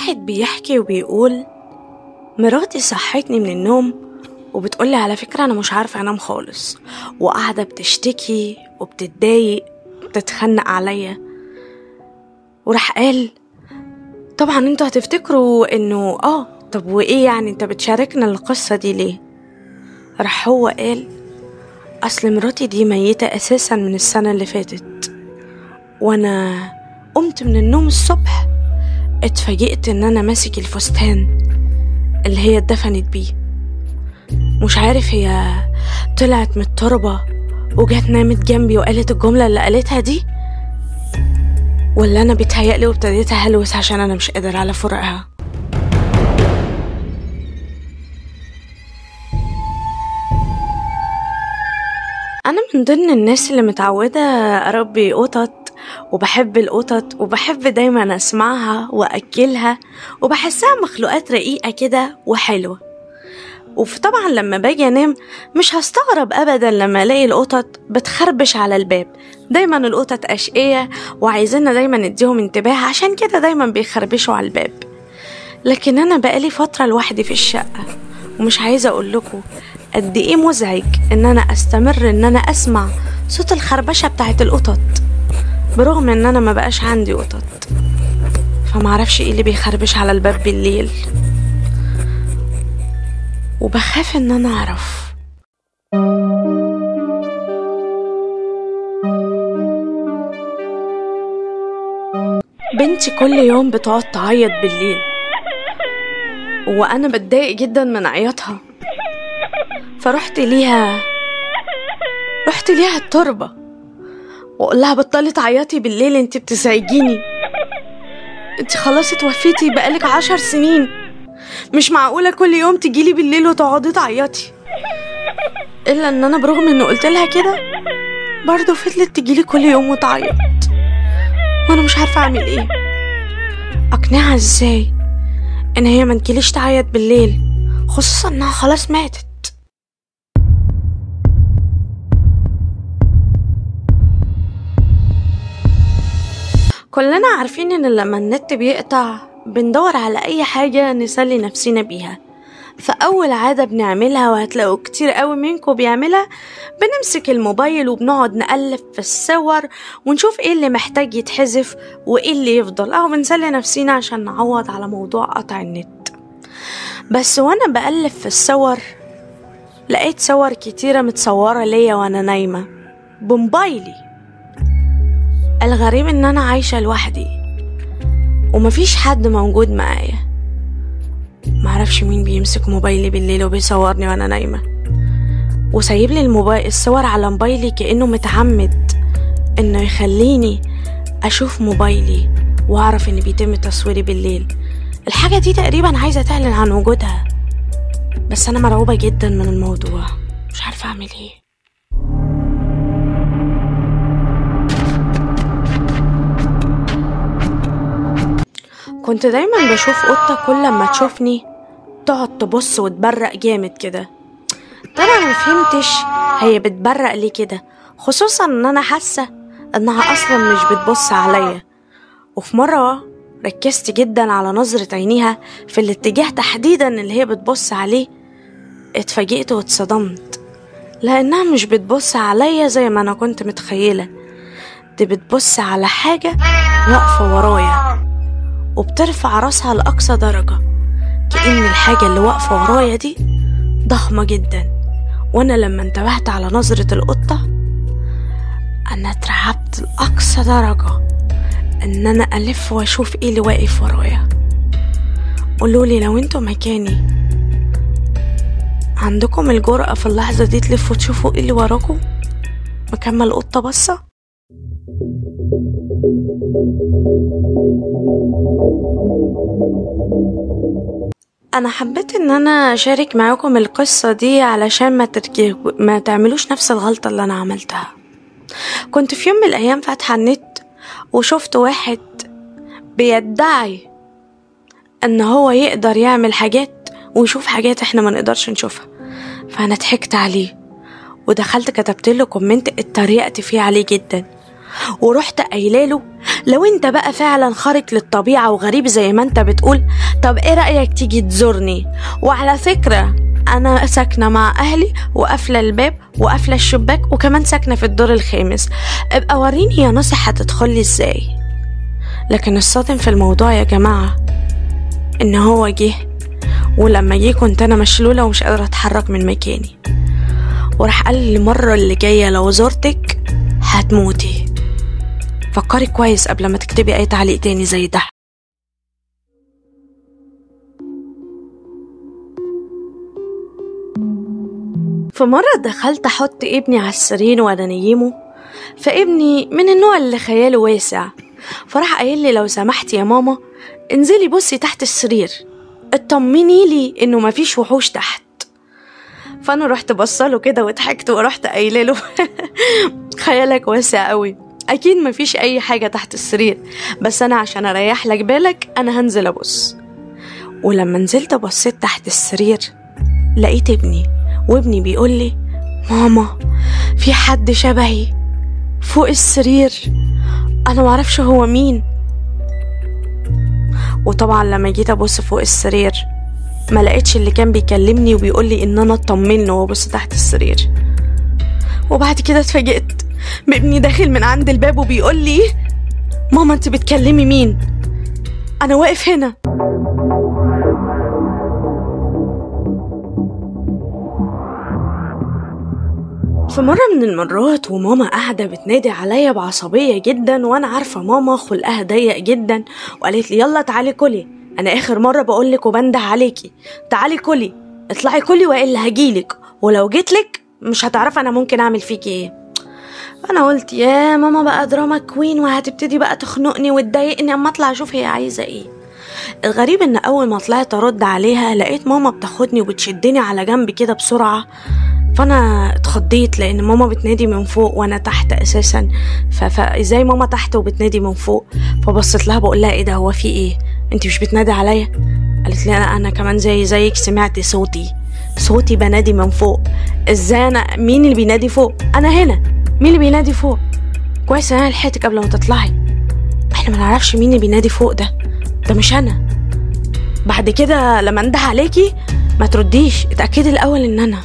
واحد بيحكي وبيقول مراتي صحتني من النوم وبتقولي على فكرة أنا مش عارفة أنام خالص وقاعدة بتشتكي وبتتضايق وبتتخنق عليا. وراح قال طبعا أنتوا هتفتكروا إنه آه طب وإيه يعني أنت بتشاركنا القصة دي ليه؟ راح هو قال أصل مراتي دي ميتة أساسا من السنة اللي فاتت وأنا قمت من النوم الصبح اتفاجئت إن أنا ماسك الفستان اللي هي اتدفنت بيه. مش عارف هي طلعت من التربة وجت نامت جنبي وقالت الجملة اللي قالتها دي؟ ولا أنا بيتهيألي وابتديت اهلوس عشان أنا مش قادر على فراقها أنا من ضمن الناس اللي متعودة أربي قطط وبحب القطط وبحب دايما أسمعها وأكلها وبحسها مخلوقات رقيقة كده وحلوة. وطبعا لما باجي أنام مش هستغرب ابدا لما ألاقي القطط بتخربش على الباب. دايما القطط أشقية وعايزيننا دايما نديهم انتباه عشان كده دايما بيخربشوا على الباب. لكن أنا بقالي فترة لوحدي في الشقة ومش عايزة أقول لكم قد إيه مزعج إن أنا أستمر إن أنا أسمع صوت الخربشة بتاعت القطط. برغم إن أنا ما بقاش عندي قطط. فمعرفش إيه اللي بيخربش على الباب بالليل. وبخاف إن أنا أعرف. بنتي كل يوم بتقعد تعيط بالليل. وأنا بتضايق جدا من عياطها. فرحت ليها رحت ليها التربة. واقول لها بطلي تعيطي بالليل انت بتزعجيني. انت خلاص اتوفيتي بقالك عشر سنين. مش معقولة كل يوم تجيلي بالليل وتقعدي تعيطي. إلا إن أنا برغم انه قلت لها كده برضه فضلت تجيلي كل يوم وتعيط. وأنا مش عارفة أعمل إيه. أقنعها إزاي إن هي ما تجيليش تعيط بالليل خصوصا إنها خلاص ماتت. كلنا عارفين إن لما النت بيقطع بندور على أي حاجة نسلي نفسنا بيها. فأول عادة بنعملها وهتلاقوا كتير قوي منكم بيعملها بنمسك الموبايل وبنقعد نقلب في الصور ونشوف إيه اللي محتاج يتحذف وإيه اللي يفضل. أو بنسلي نفسينا عشان نعوض على موضوع قطع النت. بس وأنا بقلب في الصور لقيت صور كتيرة متصورة ليا وأنا نايمة. بموبايلي. الغريب إن أنا عايشة لوحدي. ومفيش حد موجود معايا. معرفش مين بيمسك موبايلي بالليل وبيصورني وأنا نايمة. وسايب لي الموبايل الصور على موبايلي كأنه متعمد. إنه يخليني أشوف موبايلي وأعرف إن بيتم تصويري بالليل. الحاجة دي تقريبا عايزة تعلن عن وجودها. بس أنا مرعوبة جدا من الموضوع. مش عارفة أعمل إيه. كنت دايما بشوف قطة كل ما تشوفني تقعد تبص وتبرق جامد كده. طبعا ما فهمتش هي بتبرق ليه كده خصوصا إن أنا حاسة إنها أصلا مش بتبص عليا. وفي مرة ركزت جدا على نظرة عينيها في الاتجاه تحديدا اللي هي بتبص عليه. اتفاجئت واتصدمت لأنها مش بتبص عليا زي ما أنا كنت متخيلة. دي بتبص على حاجة واقفة ورايا. وبترفع راسها لأقصى درجة كأن الحاجة اللي واقفة ورايا دي ضخمة جدا. وأنا لما انتبهت على نظرة القطة أنا اترعبت لأقصى درجة إن أنا ألف وأشوف إيه اللي واقف ورايا. قولولي لو أنتوا مكاني عندكم الجرأة في اللحظة دي تلفوا تشوفوا إيه اللي وراكم؟ مكان ما القطة بصة أنا حبيت إن أنا أشارك معاكم القصة دي علشان ما, تركي... ما تعملوش نفس الغلطة اللي أنا عملتها. كنت في يوم من الأيام فاتحة النت وشفت واحد بيدعي إن هو يقدر يعمل حاجات ويشوف حاجات إحنا ما نقدرش نشوفها. فأنا ضحكت عليه ودخلت كتبت له كومنت اتريقت فيه عليه جدا ورحت قايلة له لو انت بقى فعلا خارق للطبيعة وغريب زي ما انت بتقول طب إيه رأيك تيجي تزورني؟ وعلى فكرة أنا ساكنة مع أهلي وقافلة الباب وقافلة الشباك وكمان ساكنة في الدور الخامس. ابقى وريني يا ناصح هتدخلي إزاي. لكن الصادم في الموضوع يا جماعة إن هو جه ولما جه كنت أنا مشلولة ومش قادرة أتحرك من مكاني. وراح قال لي المرة اللي جاية لو زرتك هتموتي. فكري كويس قبل ما تكتبي أي تعليق تاني زي ده. في مرة دخلت أحط ابني على السرير وأنا نيمه فابني من النوع اللي خياله واسع فراح قايل لي لو سمحتي يا ماما انزلي بصي تحت السرير اطمني لي إنه مفيش وحوش تحت. فأنا رحت بصله كده وضحكت ورحت قايله له. خيالك واسع قوي أكيد مفيش أي حاجة تحت السرير بس أنا عشان أريح لك بالك أنا هنزل أبص. ولما نزلت بصيت تحت السرير لقيت ابني وابني بيقول لي ماما في حد شبهي فوق السرير أنا معرفش هو مين. وطبعا لما جيت أبص فوق السرير ما لقيتش اللي كان بيكلمني وبيقول لي إن أنا اطمن وابص تحت السرير. وبعد كده اتفاجئت بابني داخل من عند الباب وبيقول لي ماما انت بتكلمي مين؟ أنا واقف هنا. في مرة من المرات وماما قاعدة بتنادي عليا بعصبية جدا وأنا عارفة ماما خلقها ضيق جدا وقالت لي يلا تعالي كلي أنا آخر مرة بقولك وبنده عليكي تعالي كلي اطلعي كلي وإلا هجيلك ولو جيتلك مش هتعرفي أنا ممكن أعمل فيكي إيه. أنا قلت يا ماما بقى دراما كوين وهتبتدي بقى تخنقني وتضايقني أما أطلع أشوف هي عايزة إيه. الغريب إن أول ما طلعت أرد عليها لقيت ماما بتاخدني وبتشدني على جنب كده بسرعة فأنا اتخضيت لأن ماما بتنادي من فوق وأنا تحت أساسا. فإزاي ماما تحت وبتنادي من فوق؟ فبصيت لها بقول لها إيه ده هو في إيه؟ أنت مش بتنادي عليا؟ قالت لي أنا كمان زي زيك سمعت صوتي. صوتي بنادي من فوق. إزاي أنا مين اللي بينادي فوق؟ أنا هنا. مين اللي بينادي فوق؟ كويس أنا لحقتك قبل ما تطلعي. إحنا ما نعرفش مين اللي بينادي فوق ده. ده مش أنا. بعد كده لما انده عليكي ما ترديش. اتأكدي الأول إن أنا.